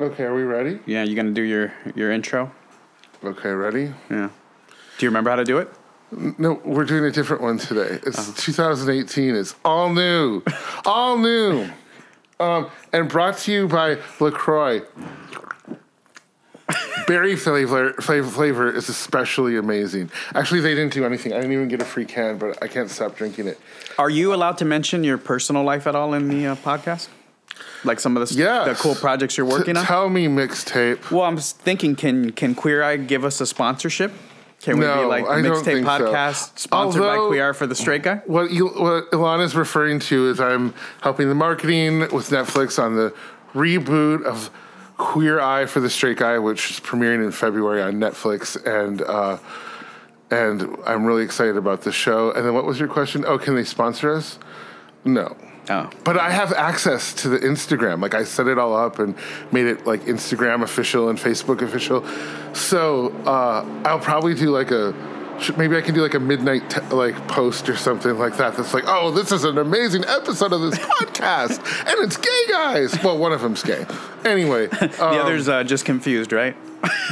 Okay, are we ready? Yeah, you gonna do your your intro? Okay, ready? Yeah. Do you remember how to do it? No, we're doing a different one today. It's 2018. It's all new, all new, um, and brought to you by LaCroix. Berry flavor, flavor flavor is especially amazing. Actually, they didn't do anything. I didn't even get a free can, but I can't stop drinking it. Are you allowed to mention your personal life at all in the uh, podcast? Like some of the, s- Yeah, the cool projects you're working on? Tell me, mixtape. Well, I'm thinking, can can Queer Eye give us a sponsorship? Can we be No, like I don't mixtape think so. podcast sponsored by Although- Queer Eye for the Straight Guy? What, you, what Ilana's referring to is I'm helping the marketing with Netflix on the reboot of Queer Eye for the Straight Guy, which is premiering in February on Netflix, and uh, and I'm really excited about the show. And then what was your question? Oh, can they sponsor us? No. Oh, But I have access to the Instagram. Like I set it all up and made it like Instagram official and Facebook official. So uh, I'll probably do like a maybe I can do like a midnight t- like post or something like that. That's like, oh, this is an amazing episode of this podcast, and it's gay guys. Well, one of them's gay. Anyway, the um, other's uh, just confused, right?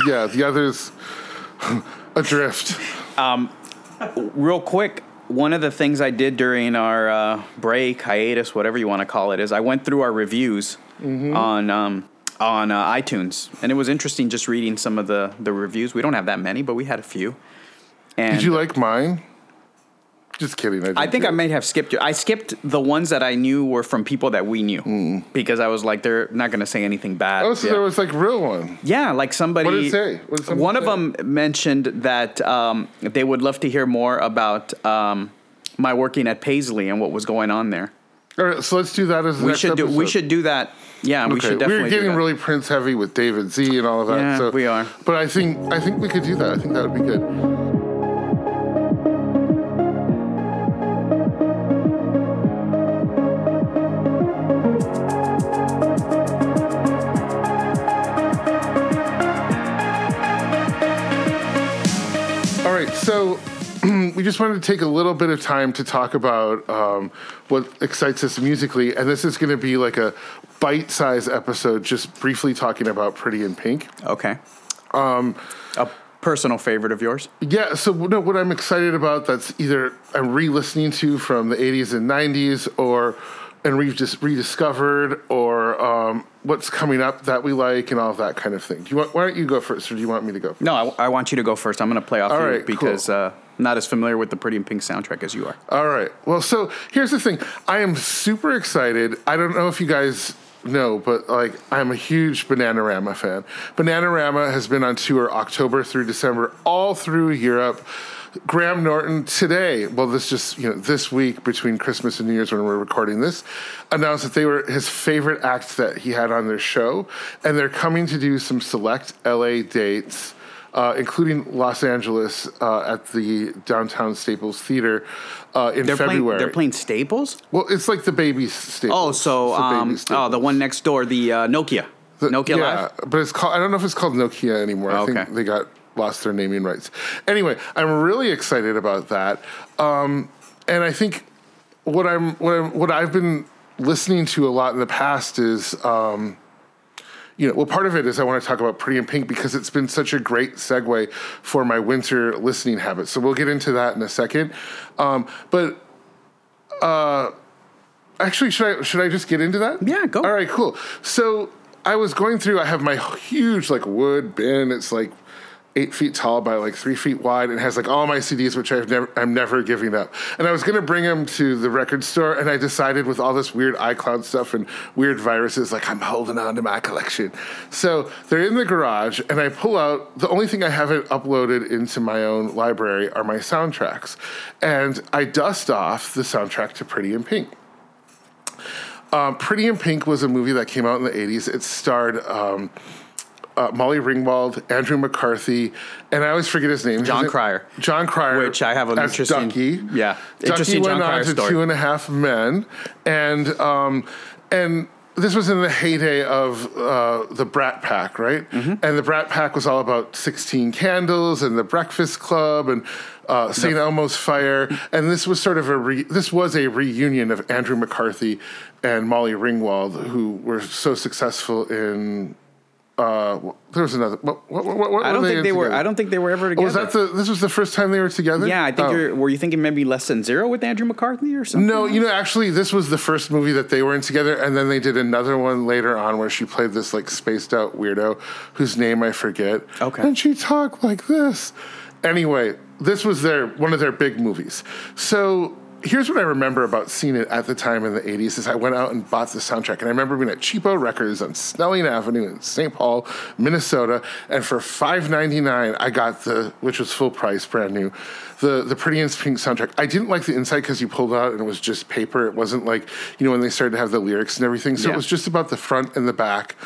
yeah, the others adrift. Real quick, one of the things I did during our uh, break, hiatus, whatever you want to call it, is I went through our reviews Mm-hmm. on um, on uh, iTunes, and it was interesting just reading some of the the reviews. We don't have that many, but we had a few. And Did you like mine? Just kidding. I, I think I may have skipped you. I skipped the ones that I knew were from people that we knew because I was like, they're not going to say anything bad. Mm. Oh, so yeah. there was like real one. Yeah, like somebody. What did it say? Did somebody one of them mentioned that um, they would love to hear more about um, my working at Paisley and what was going on there. All right, so let's do that as We should do. We should do that. Yeah, we should definitely. We're getting really Prince heavy with David Z and all of that. Yeah, so we are. But I think I think we could do that. I think that would be good. We just wanted to take a little bit of time to talk about um, what excites us musically, and this is going to be like a bite-sized episode, just briefly talking about Pretty in Pink. Okay. Um, a personal favorite of yours. Yeah, so no, what I'm excited about that's either I'm re-listening to from the 80s and 90s, or and we've just rediscovered, or um, what's coming up that we like, and all that kind of thing. Do you want? Why don't you go first, or do you want me to go? First? No, I, I want you to go first. I'm going to play off All you right, because cool. uh, not as familiar with the Pretty in Pink soundtrack as you are. All right. Well, so here's the thing. I am super excited. I don't know if you guys know, but like I'm a huge Bananarama fan. Bananarama has been on tour October through December, all through Europe. Graham Norton today, well, this just you know this week between Christmas and New Year's when we're recording this, announced that they were his favorite acts that he had on their show, and they're coming to do some select LA dates uh, including Los Angeles uh, at the downtown Staples Theater uh, in They're February. playing. They're playing Staples. Well, it's like the baby Staples. Oh, so the um, oh, the one next door, the uh, Nokia. The- Nokia yeah, Live. but it's called. I don't know if it's called Nokia anymore. I Okay. think they got lost their naming rights. Anyway, I'm really excited about that, um, and I think what I'm what I'm what I've been listening to a lot in the past is. Um, you know, well, part of it is I want to talk about Pretty in Pink because it's been such a great segue for my winter listening habits. So we'll get into that in a second. Um, but uh, actually, should I should I just get into that? Yeah, go. All right, cool. So I was going through. I have my huge like wood bin. It's like eight feet tall by like three feet wide, and has like all my CDs, which I've never I'm never giving up. And I was gonna bring them to the record store, and I decided with all this weird iCloud stuff and weird viruses, like I'm holding on to my collection. So they're in the garage, and I pull out the only thing I haven't uploaded into my own library are my soundtracks, and I dust off the soundtrack to Pretty in Pink. Um, Pretty in Pink was a movie that came out in the 80s. It starred um, uh, Molly Ringwald, Andrew McCarthy, and I always forget his name. John His- Cryer. Jon Cryer. Which I have an as interesting- Ducky. yeah, Ducky interesting John went on Cryer to story. Two and a Half Men, and um, and this was in the heyday of uh, the Brat Pack, right? Mm-hmm. And the Brat Pack was all about 16 Candles and the Breakfast Club and uh, St. Elmo's Fire. And this was sort of a re- this was a reunion of Andrew McCarthy and Molly Ringwald, who were so successful in uh, there was another. What, what, what, what I don't think in they were. I don't think they were ever together. Oh, was that the? This was the first time they were together. yeah, I think Oh. you're. Were you thinking maybe less than zero with Andrew McCarthy or something? No, you know, actually, this was the first movie that they were in together, and then they did another one later on where she played this like spaced out weirdo whose name I forget. Okay. And she talked like this. Anyway, this was their one of their big movies. So here's what I remember about seeing it at the time in the 80s is I went out and bought the soundtrack. And I remember being at Cheapo Records on Snelling Avenue in St. Paul, Minnesota. And for $5.99, I got the, which was full price, brand new, the, the Pretty in Pink soundtrack. I didn't like the inside because you pulled it out and it was just paper. It wasn't like, you know, when they started to have the lyrics and everything. So Yeah. it was just about the front and the back.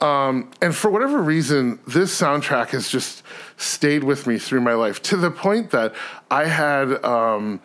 Um, and for whatever reason, this soundtrack has just stayed with me through my life to the point that I had um,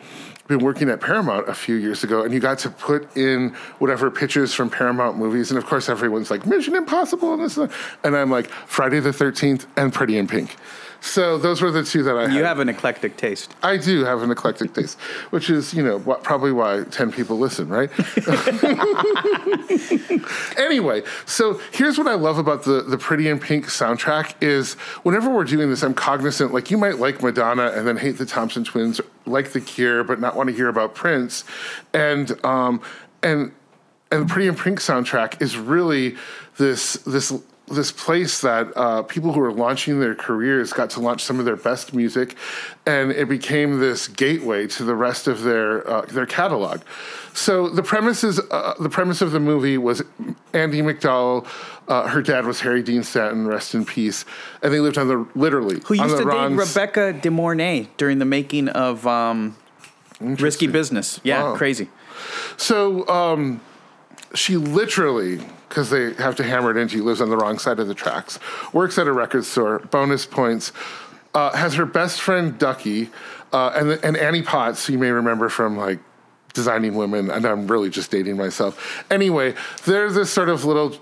been working at Paramount a few years ago, and you got to put in whatever pictures from Paramount movies. And of course, everyone's like, Mission Impossible, and this, and and I'm like, Friday the 13th and Pretty in Pink. So those were the two that I You had. have an eclectic taste. I do have an eclectic taste, which is, you know, what, probably why 10 people listen, right? anyway, so here's what I love about the, the Pretty in Pink soundtrack is whenever we're doing this, I'm cognizant, like you might like Madonna and then hate the Thompson twins, like The Cure, but not want to hear about Prince. And, um, and, and the Pretty in Pink soundtrack is really this, this, this place that uh, people who are launching their careers got to launch some of their best music, and it became this gateway to the rest of their uh, their catalog. So the premise is uh, the premise of the movie was Andy McDowell. Uh, her dad was Harry Dean Stanton, rest in peace, and they lived on the literally Who on used the to date Ron's- Rebecca De Mornay during the making of um, Risky Business? Yeah, Wow. crazy. So um, she literally, because they have to hammer it into you, lives on the wrong side of the tracks, works at a record store, bonus points, uh, has her best friend Ducky, uh, and, and Annie Potts, you may remember from like designing women, and I'm really just dating myself. Anyway, they're this sort of little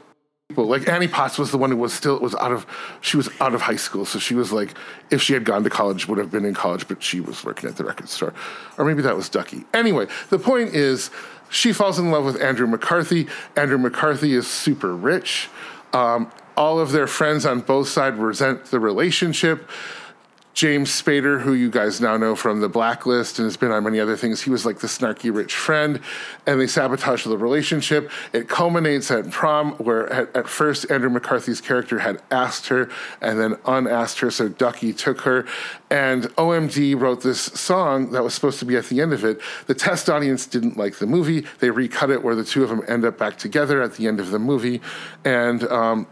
people. Like Annie Potts was the one who was still was out of she was out of high school, so she was like if she had gone to college would have been in college, but she was working at the record store, or maybe that was Ducky. Anyway, the point is she falls in love with Andrew McCarthy. Andrew McCarthy is super rich. Um, all of their friends on both sides resent the relationship. James Spader, who you guys now know from The Blacklist and has been on many other things, he was like the snarky rich friend, and they sabotage the relationship. It culminates at prom, where at, at first Andrew McCarthy's character had asked her and then unasked her, so Ducky took her. And OMD wrote this song that was supposed to be at the end of it. The test audience didn't like the movie. They recut it where the two of them end up back together at the end of the movie. And um,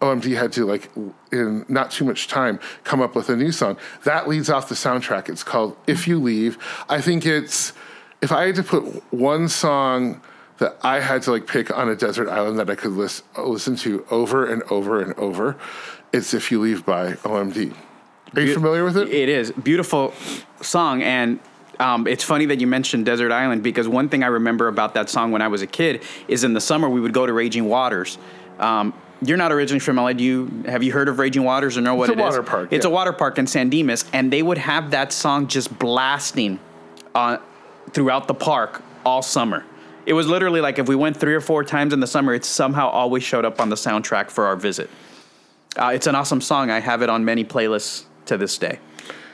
OMD had to like in not too much time come up with a new song. That leads off the soundtrack. It's called If You Leave. I think it's if I had to put one song that I had to like pick on a desert island that I could list, listen to over and over and over, it's If You Leave by OMD. Are you familiar with it? It is beautiful song, and um, it's funny that you mentioned Desert Island because one thing I remember about that song when I was a kid is in the summer we would go to Raging Waters. Um, you're not originally from LA. Do you have you heard of Raging Waters or know what It's a it is? water park, It's yeah. a water park in San Dimas, and they would have that song just blasting uh, throughout the park all summer. It was literally like if we went three or four times in the summer, it somehow always showed up on the soundtrack for our visit. Uh, it's an awesome song. I have it on many playlists to this day.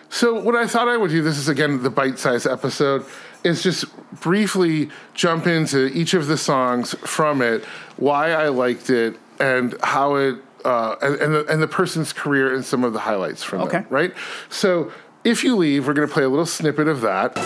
So what I thought I would do, this is again the bite-sized episode, is just briefly jump into each of the songs from it, why I liked it, and how it, uh, and and the, and the person's career and some of the highlights from Okay. it. Right. So if you leave, we're going to play a little snippet of that.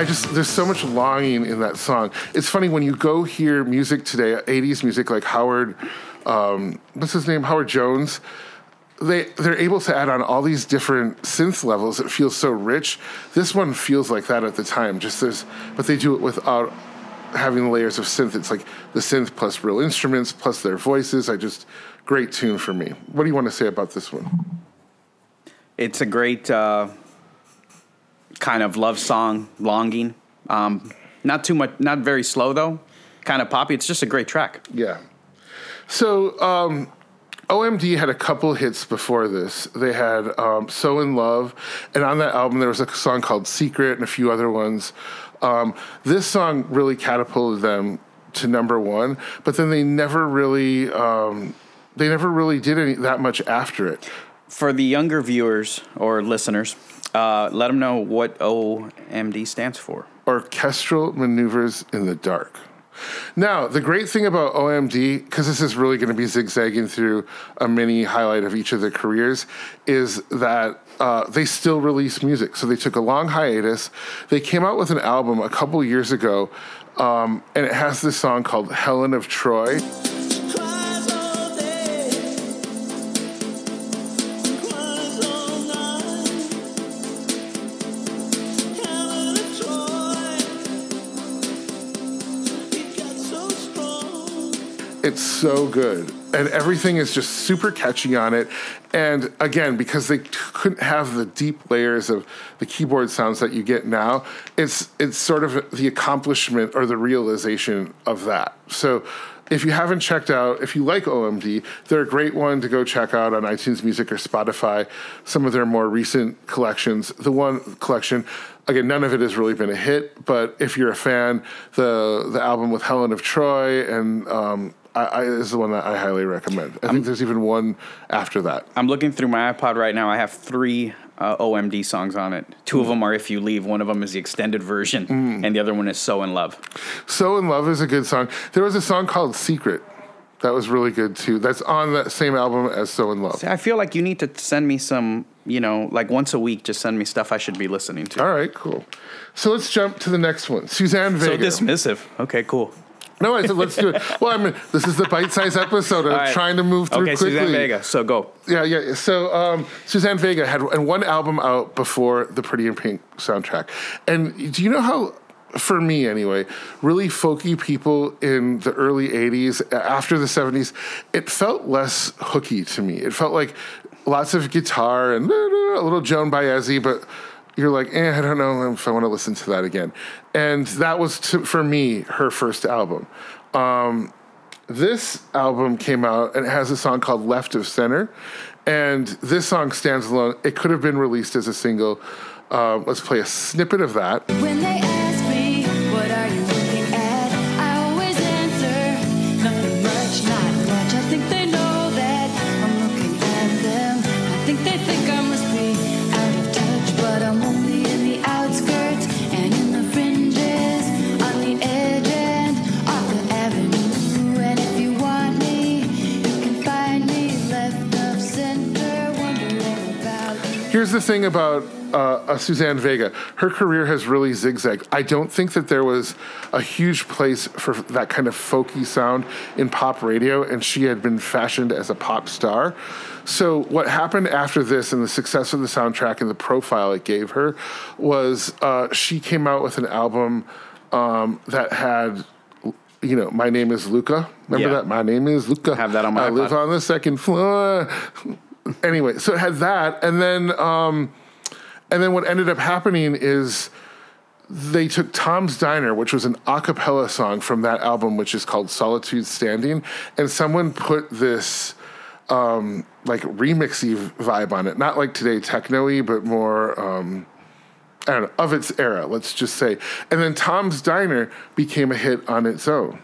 I just there's so much longing in that song. It's funny when you go hear music today, 80s music like Howard, um, what's his name, Howard Jones. They they're able to add on all these different synth levels. It feels so rich. This one feels like that at the time. Just there's, but they do it without having layers of synth. It's like the synth plus real instruments plus their voices. I just great tune for me. What do you want to say about this one? It's a great uh, kind of love song, longing. Um, not too much, not very slow though. Kind of poppy. It's just a great track. Yeah. So um, OMD had a couple hits before this. They had um, "So in Love," and on that album there was a song called "Secret" and a few other ones. Um, this song really catapulted them to number one, but then they never really um, they never really did any that much after it. For the younger viewers or listeners, uh, let them know what OMD stands for. orchestral maneuvers in the dark. Now, the great thing about OMD, because this is really going to be zigzagging through a mini highlight of each of their careers, is that uh, they still release music. So they took a long hiatus. They came out with an album a couple years ago, um, and it has this song called Helen of Troy. It's so good. And everything is just super catchy on it. And again, because they couldn't have the deep layers of the keyboard sounds that you get now, it's it's sort of the accomplishment or the realization of that. So if you haven't checked out, if you like OMD, they're a great one to go check out on iTunes Music or Spotify. Some of their more recent collections. The one collection, again, none of it has really been a hit, but if you're a fan, the the album with Helen of Troy and um, I, I, is the one that I highly recommend. I think there's even one after that. I'm looking through my iPod right now. I have three uh, OMD songs on it. Two of them are "If You Leave." One of them is the extended version, and the other one is "So in Love." So in Love is a good song. There was a song called Secret that was really good too. That's on that same album as So in Love. See, I feel like you need to send me some, you know, like once a week. Just send me stuff I should be listening to. All right, cool. So let's jump to the next one. Suzanne Vega. So dismissive. Okay, cool. No, I said let's do it. Well, I mean, this is the bite-sized episode. I'm All right. trying to move through Okay, quickly. Suzanne Vega. So go. Yeah, yeah. So um, Suzanne Vega had and one album out before the Pretty in Pink soundtrack. And do you know how, for me anyway, really folky people in the early '80s, after the '70s, it felt less hooky to me. It felt like lots of guitar and a little Joan Baez, but you're like, eh, I don't know if I want to listen to that again. And that was to, for me her first album. Um, this album came out and it has a song called Left of Center. And this song stands alone. It could have been released as a single. Um, let's play a snippet of that. The thing about uh, uh, Suzanne Vega. Her career has really zigzagged. I don't think that there was a huge place for that kind of folky sound in pop radio, and she had been fashioned as a pop star. So, what happened after this and the success of the soundtrack and the profile it gave her was uh, she came out with an album um, that had. You know, my name is Luka. Remember Yeah. that? My name is Luka. Have that on my I live on the second floor. anyway, so it had that, and then um, and then what ended up happening is they took Tom's Diner, which was an a cappella song from that album, which is called Solitude Standing, and someone put this um, like remixy vibe on it. Not like today techno-y, but more um, I don't know, of its era, let's just say. And then Tom's Diner became a hit on its own.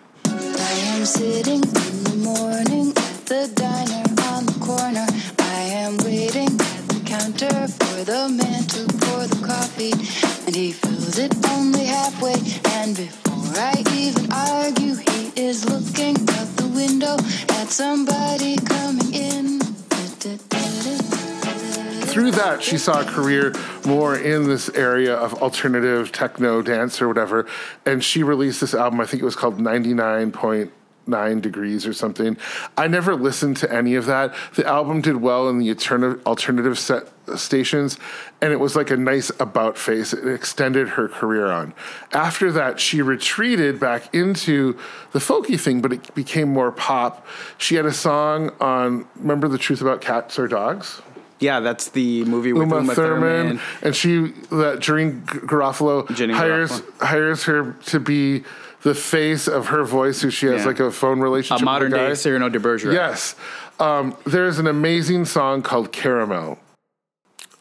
He fills it only halfway. And before I even argue, he is looking out the window at somebody coming in. through that, she saw a career more in this area of alternative techno dance or whatever. And she released this album, I think it was called 99.9 Degrees or something. I never listened to any of that. The album did well in the alternative, set uh, stations, and it was like a nice about face. It extended her career on. After that, she retreated back into the folky thing, but it became more pop. She had a song on Remember the Truth About Cats or Dogs? Yeah, that's the movie with Uma, Uma, Thurman, Thurman. and she that Janeane Garofalo Janeane hires hires her to be the face of her voice, who she has Yeah. like a phone A relationship. modern with day. Cyrano de Bergerac. Yes, um, there's an amazing song called Caramel.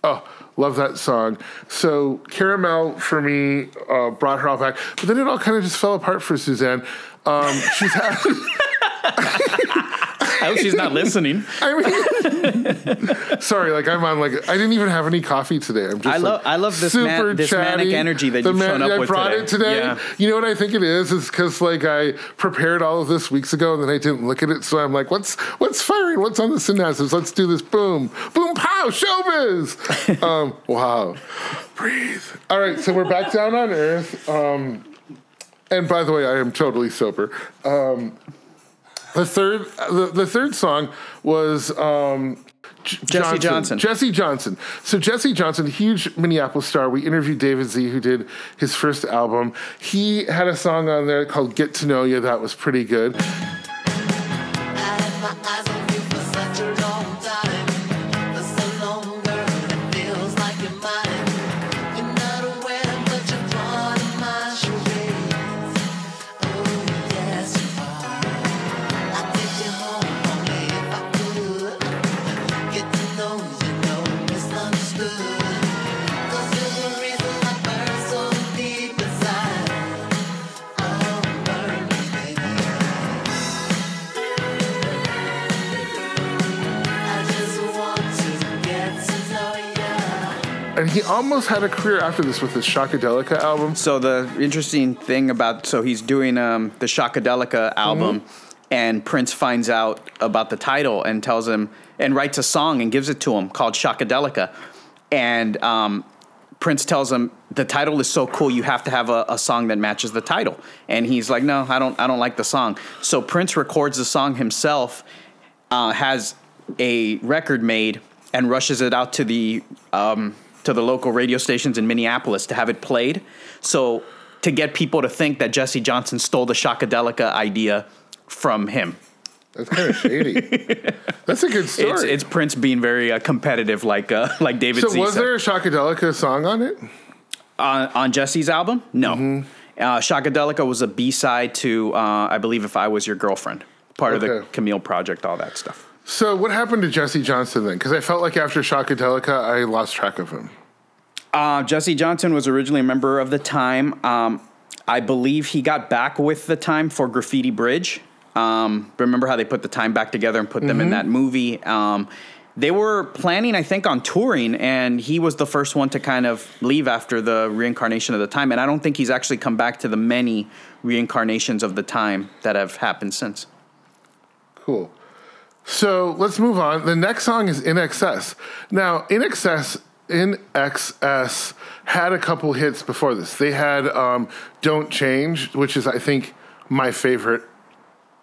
Oh, love that song. So Caramel for me uh, brought her all back, but then it all kind of just fell apart for Suzanne. Um, she's had. I hope she's not listening. I mean, sorry, like I'm on like I didn't even have any coffee today. I'm just I like, love- I love this man- this manic energy that The you've shown up I with brought today. it today. Yeah. You know what I think it is? Is because like I prepared all of this weeks ago and then I didn't look at it, so I'm like, what's what's firing? What's on the synapses? Let's do this. Boom, boom, pow, showbiz. um, wow, breathe. All right, so we're back down on Earth. Um, and by the way, I am totally sober. Um, the third, the, the third song was um, J- Jesse Johnson. Jesse Johnson. So Jesse Johnson, huge Minneapolis star. We interviewed David Z, who did his first album. He had a song on there called "Get to Know You" that was pretty good. He almost had a career after this with his Shockadelica album. So the interesting thing about so he's doing um, the Shockadelica album, and Prince finds out about the title and tells him and writes a song and gives it to him called Shockadelica, and um, Prince tells him the title is so cool you have to have a, a song that matches the title, and he's like, no, I don't, I don't like the song. So Prince records the song himself, uh, has a record made, and rushes it out to the um, to the local radio stations in Minneapolis to have it played. So to get people to think that Jesse Johnson stole the Shockadelica idea from him. That's kind of shady. That's a good story. It's, it's Prince being very uh, competitive, like uh, like David. so Z was said. there a Shockadelica song on it? on, on Jesse's album? No. Uh, Shockadelica was a B side to, uh, I believe, If I Was Your Girlfriend, part of the Camille Project, all that stuff. So what happened to Jesse Johnson then? Because I felt like after Shockadelica, I lost track of him. Uh, Jesse Johnson was originally a member of the Time. Um, I believe he got back with the Time for Graffiti Bridge. Um, remember how they put the Time back together and put them in that movie? Um, they were planning, I think, on touring, and he was the first one to kind of leave after the reincarnation of the Time. And I don't think he's actually come back to the many reincarnations of the Time that have happened since. Cool. So let's move on. The next song is INXS. Now, INXS, In XS had a couple hits before this. They had um, Don't Change, which is, I think, my favorite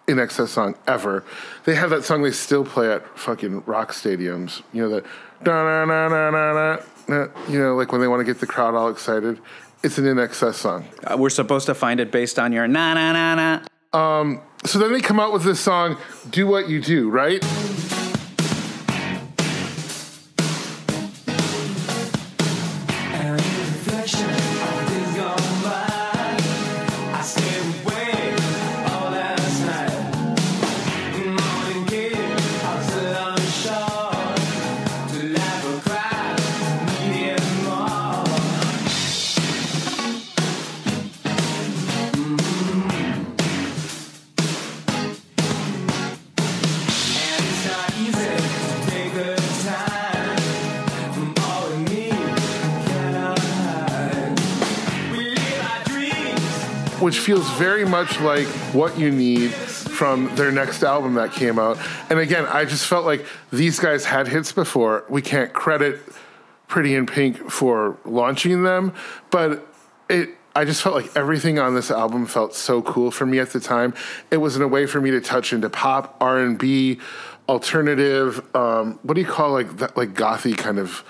INXS song ever. They have that song they still play at fucking rock stadiums. You know, the da na na na na na, you know, like when they want to get the crowd all excited. It's an INXS song. Uh, we're supposed to find it based on your na na na na. Um, so then they come out with this song, Do What You Do, right? Which feels very much like what you need from their next album that came out. And again, I just felt like these guys had hits before. We can't credit Pretty in Pink for launching them, but it. I just felt like everything on this album felt so cool for me at the time. It was a way for me to touch into pop, R and B, alternative. Um, what do you call like that? Like gothy kind of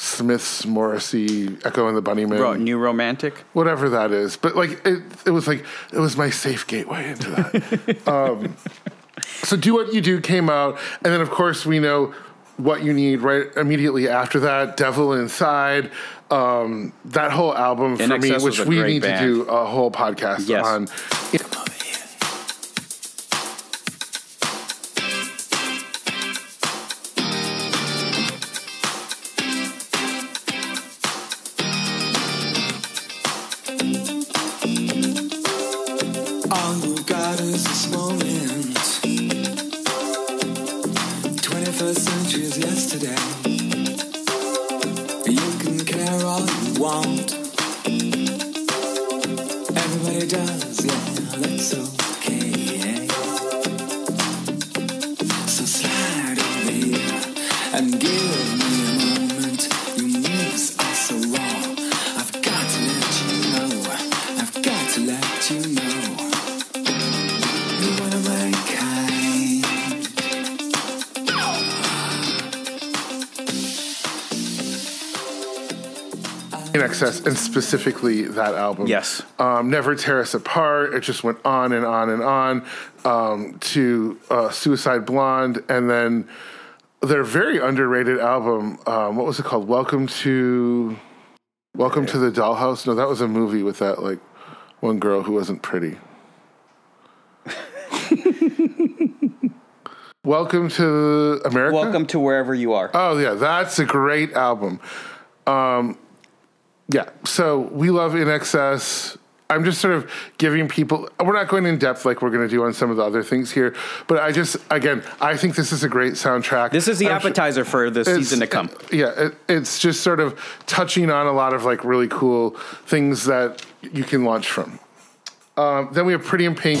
Smiths, Morrissey, Echo and the Bunnymen Ro- new romantic. whatever that is. But like it, it was like it was my safe gateway into that. um, so do what you do came out, and then of course we know what you need right immediately after that. Devil Inside, um, that whole album for In me, which we need band. to do a whole podcast Yes. on. And specifically that album. Yes. um, never tear us apart. It just went on and on and on um, to uh, suicide blonde. And then their very underrated album um, what was it called? Welcome to welcome to the dollhouse? No that was a movie with that like one girl who wasn't pretty. Welcome to america? Welcome to wherever you are. Oh yeah, that's a great album. Um, yeah, so we love INXS. I'm just sort of giving people. We're not going in depth like we're going to do on some of the other things here, but I just again, I think this is a great soundtrack. this is the I'm sure- appetizer for the season to come. Yeah, it, it's just sort of touching on a lot of like really cool things that you can launch from. Um, then we have Pretty in Pink.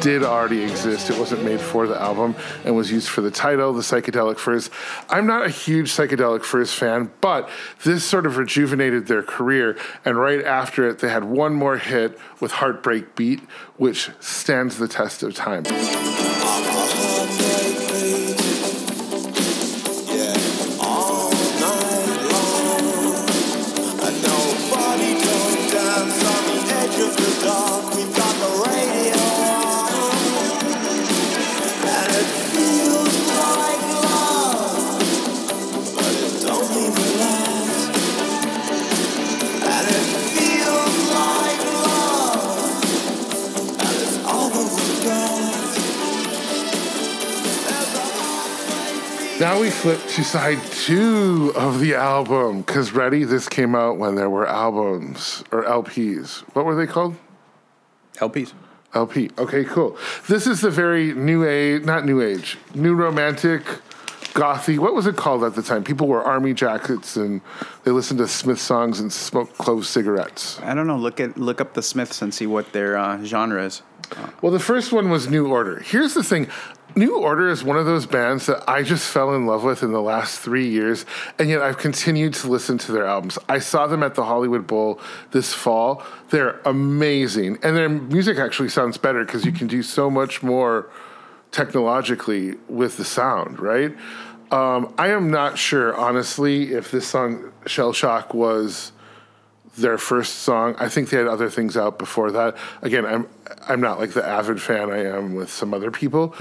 did already exist. It wasn't made for the album and was used for the title, the Psychedelic Furs. I'm not a huge Psychedelic Furs fan, but this sort of rejuvenated their career. And right after it, they had one more hit with Heartbreak Beat, which stands the test of time. Now we flip to side two of the album. Because, ready, this came out when there were albums or LPs. What were they called? LPs. LP. Okay, cool. This is the very new age, not new age, new romantic, gothy. What was it called at the time? People wore army jackets and they listened to Smith songs and smoked clove cigarettes. I don't know. Look at look up the Smiths and see what their uh, genre is. Well, the first one was New Order. Here's the thing New Order is one of those bands that I just fell in love with in the last three years, and yet I've continued to listen to their albums. I saw them at the Hollywood Bowl this fall. They're amazing, and their music actually sounds better because you can do so much more technologically with the sound, right? Um, I am not sure, honestly, if this song Shell Shock was their first song. I think they had other things out before that. Again, I'm I'm not like the avid fan I am with some other people,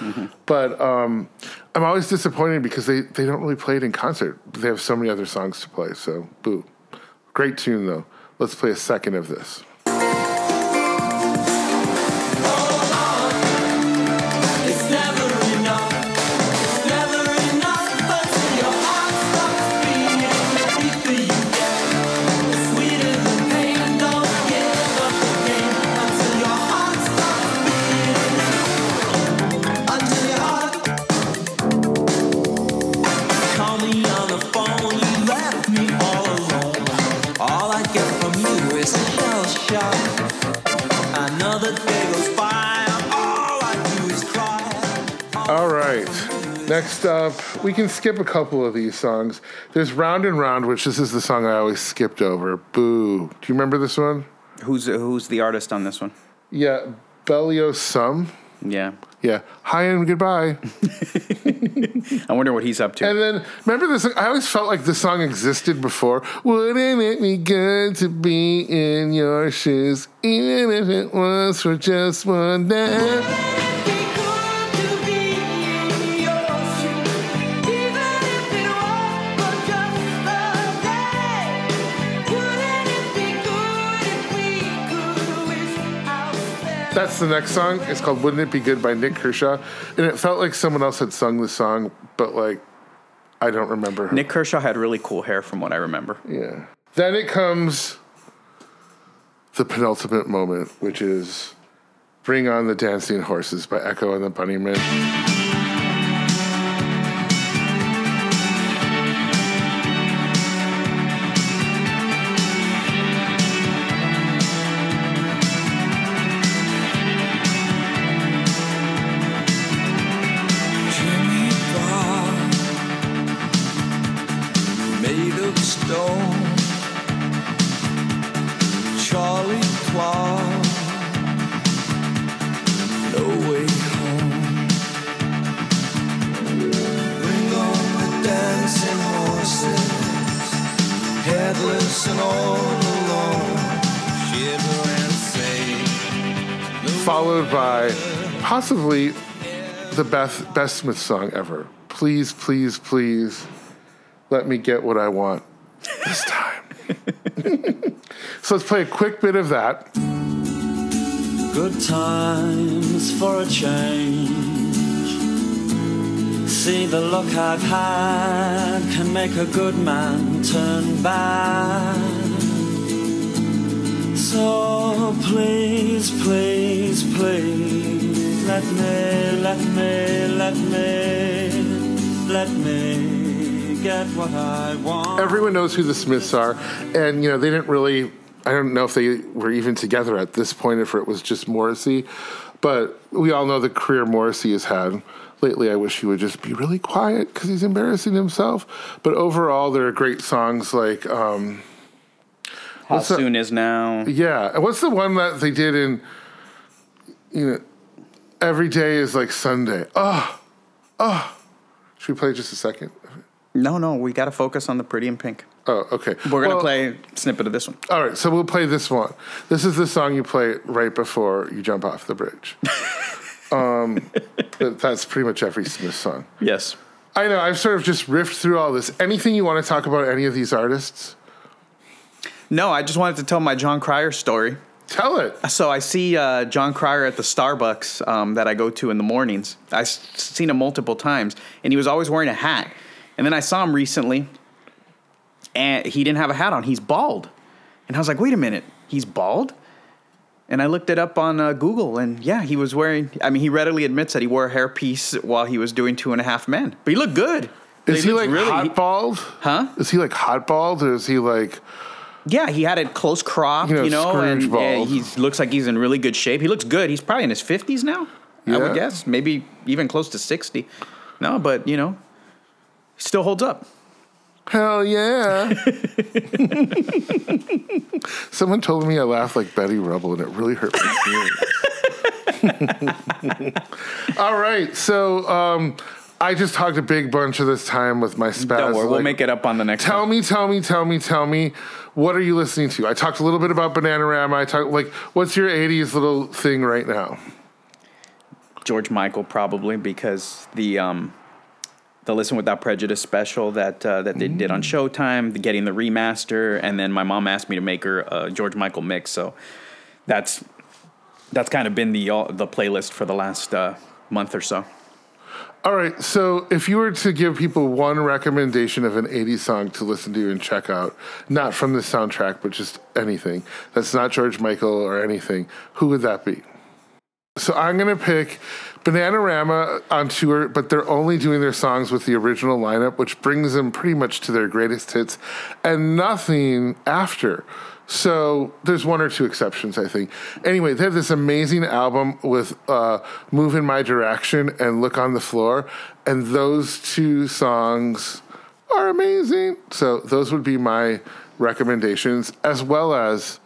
but um, I'm always disappointed because they they don't really play it in concert. They have so many other songs to play. So boo. Great tune though. Let's play a second of this. Next up, we can skip a couple of these songs. There's Round and Round, which this is the song I always skipped over. Boo. Do you remember this one? Who's who's the artist on this one? Yeah, Belouis Some. Yeah, Yeah, hi and goodbye. I wonder what he's up to. And then remember this? I always felt like this song existed before. Wouldn't it be good to be in your shoes, even if it was for just one day? That's the next song. It's called "Wouldn't It Be Good" by Nik Kershaw, and it felt like someone else had sung the song, but like I don't remember. Nik Kershaw had really cool hair, from what I remember. Yeah. Then it comes the penultimate moment, which is "Bring On the Dancing Horses" by Echo and the Bunnymen. Followed by possibly the best best Smith song ever. Please, please, please, let me get what I want this time. so let's play a quick bit of that. Good times for a change. See the look I've had can make a good man turn bad. So please, please, please, let me, let me, let me, let me get what I want. Everyone knows who the Smiths are, and you know they didn't really. I don't know if they were even together at this point, if it was just Morrissey, but we all know the career Morrissey has had. Lately, I wish he would just be really quiet because he's embarrassing himself. But overall, there are great songs like. Um, How soon is now? Yeah. What's the one that they did in, you know, every day is like Sunday? Oh, oh. Should we play just a second? No, no, we got to focus on the Pretty in Pink. Oh, okay. We're gonna Well, play a snippet of this one. All right, so we'll play this one. This is the song you play right before you jump off the bridge. um, that's pretty much every Smith song. Yes. I know. I've sort of just riffed through all this. Anything you want to talk about any of these artists? No, I just wanted to tell my Jon Cryer story. Tell it. So I see uh, Jon Cryer at the Starbucks um, that I go to in the mornings. I've seen him multiple times, and he was always wearing a hat. And then I saw him recently, and he didn't have a hat on. He's bald. And I was like, wait a minute, he's bald? And I looked it up on uh, Google, and yeah, he was wearing. I mean, he readily admits that he wore a hairpiece while he was doing Two and a Half Men, but he looked good. Is he looked like hot bald? Huh? Is he like hot bald, or is he like? Yeah, he had it close cropped, You know, you know, and bald. he looks like he's in really good shape. He looks good. He's probably in his fifties now. I would guess, maybe even close to sixty. No, but you know, still holds up. Hell yeah! Someone told me I laughed like Betty Rubble, and it really hurt my feelings. All right, so um, I just talked a big bunch of this time with my spouse. Don't worry, we'll make it up on the next. Tell one. me, tell me, tell me, tell me, what are you listening to? I talked a little bit about Bananarama. I talked like, what's your '80s little thing right now? George Michael probably because the um, the Listen Without Prejudice special that uh, that they did on Showtime, the getting the remaster, and then my mom asked me to make her a George Michael mix. So that's that's kind of been the all, the playlist for the last uh, month or so. All right, so if you were to give people one recommendation of an 80s song to listen to and check out, not from the soundtrack, but just anything that's not George Michael or anything, who would that be? So I'm gonna pick Bananarama on tour, but they're only doing their songs with the original lineup, which brings them pretty much to their greatest hits, and nothing after. So there's one or two exceptions, I think. Anyway, they have this amazing album with uh, "Move in My Direction" and "Look on the Floor," and those two songs are amazing. So those would be my recommendations, as well as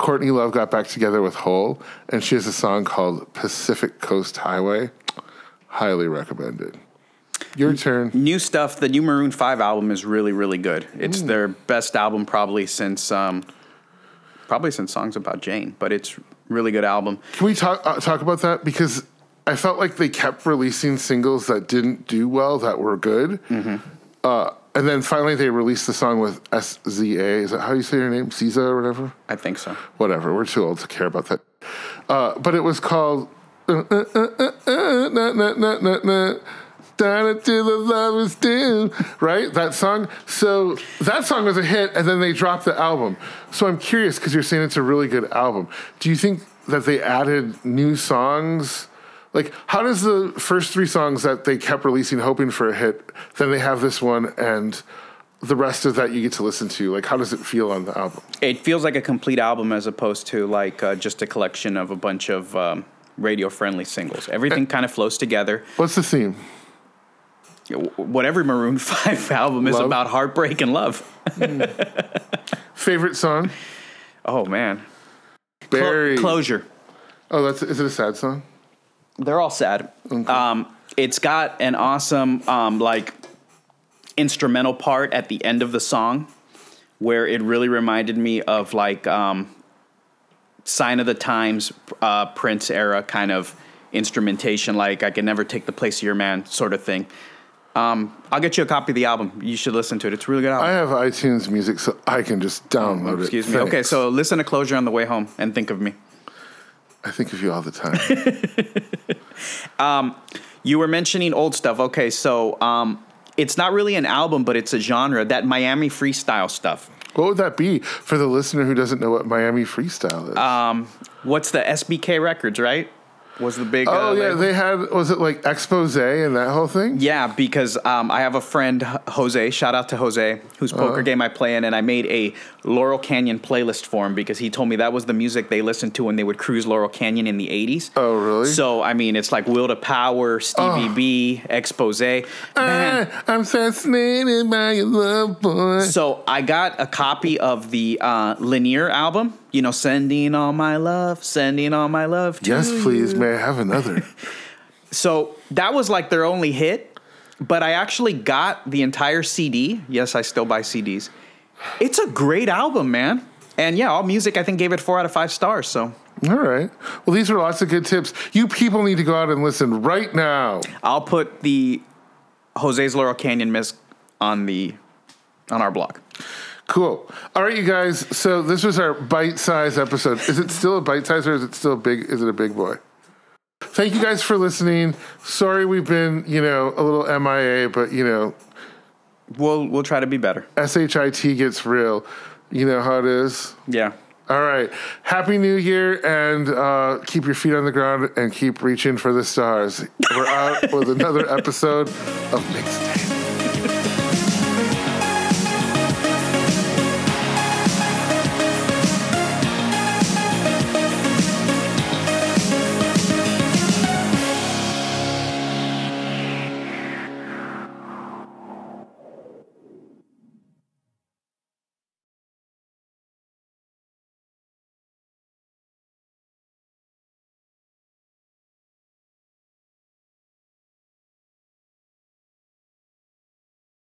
Courtney Love got back together with Hole, and she has a song called Pacific Coast Highway. Highly recommended. Your turn. New stuff. The new Maroon Five album is really, really good. It's their best album probably since um, probably since songs about Jane. But it's really good album. Can we talk uh, talk about that because I felt like they kept releasing singles that didn't do well that were good, uh, and then finally they released the song with SZA. Is that how you say her name? SZA or whatever. I think so. whatever. We're too old to care about that. Uh, but it was called uh, uh, uh, down until the love is due, right? That song. So that song was a hit, and then they dropped the album. So I'm curious because you're saying it's a really good album. Do you think that they added new songs? Like, how does the first three songs that they kept releasing, hoping for a hit, then they have this one, and the rest of that you get to listen to? Like, how does it feel on the album? It feels like a complete album as opposed to like uh, just a collection of a bunch of um, radio-friendly singles. Everything kind of flows together. What's the theme? What every Maroon Five album is Love. about heartbreak and love. Favorite song? Oh man, Barry. closure. Oh, that's is it a sad song? They're all sad. Um, it's got an awesome um, like instrumental part at the end of the song where it really reminded me of like um, sign of the times uh, Prince era kind of instrumentation, like I can never take the place of your man sort of thing. Um, I'll get you a copy of the album. You should listen to it. It's a really good album. I have iTunes Music, so I can just download it. Excuse me. Okay, so listen to Closure on the way home and think of me. I think of you all the time. You were mentioning old stuff. Okay, so um, it's not really an album, but it's a genre that Miami freestyle stuff. what would that be for the listener who doesn't know what Miami freestyle is? Um, what's the SBK Records? Right? Was the big? oh uh, yeah, label? they had was it like expose and that whole thing? Yeah, because um, I have a friend, Jose. Shout out to Jose, whose Uh-huh. poker game I play in, and I made a Laurel Canyon playlist for him because he told me that was the music they listened to when they would cruise Laurel Canyon in the '80s. Oh really? So I mean, it's like Will to Power, Stevie Oh. B, Expose. Man. Ah, I'm fascinated by your love, boy. So I got a copy of the uh, Linear album. You know, sending all my love, sending all my love. To yes, please. you. May I have another? So that was like their only hit, but I actually got the entire CD. Yes, I still buy CDs. It's a great album, man. And yeah, all music I think gave it four out of five stars. So all right. Well, these are lots of good tips. You people need to go out and listen right now. I'll put the Jose's Laurel Canyon Miss on the on our blog. Cool. All right, you guys. So this was our bite-sized episode. Is it still a bite-size or is it still big? Is it a big boy? Thank you guys for listening. Sorry we've been, you know, a little MIA, but you know, We'll we'll try to be better. SHIT gets real. You know how it is. Yeah. All right. Happy New Year and uh, keep your feet on the ground and keep reaching for the stars. We're out with another episode of Mixtape.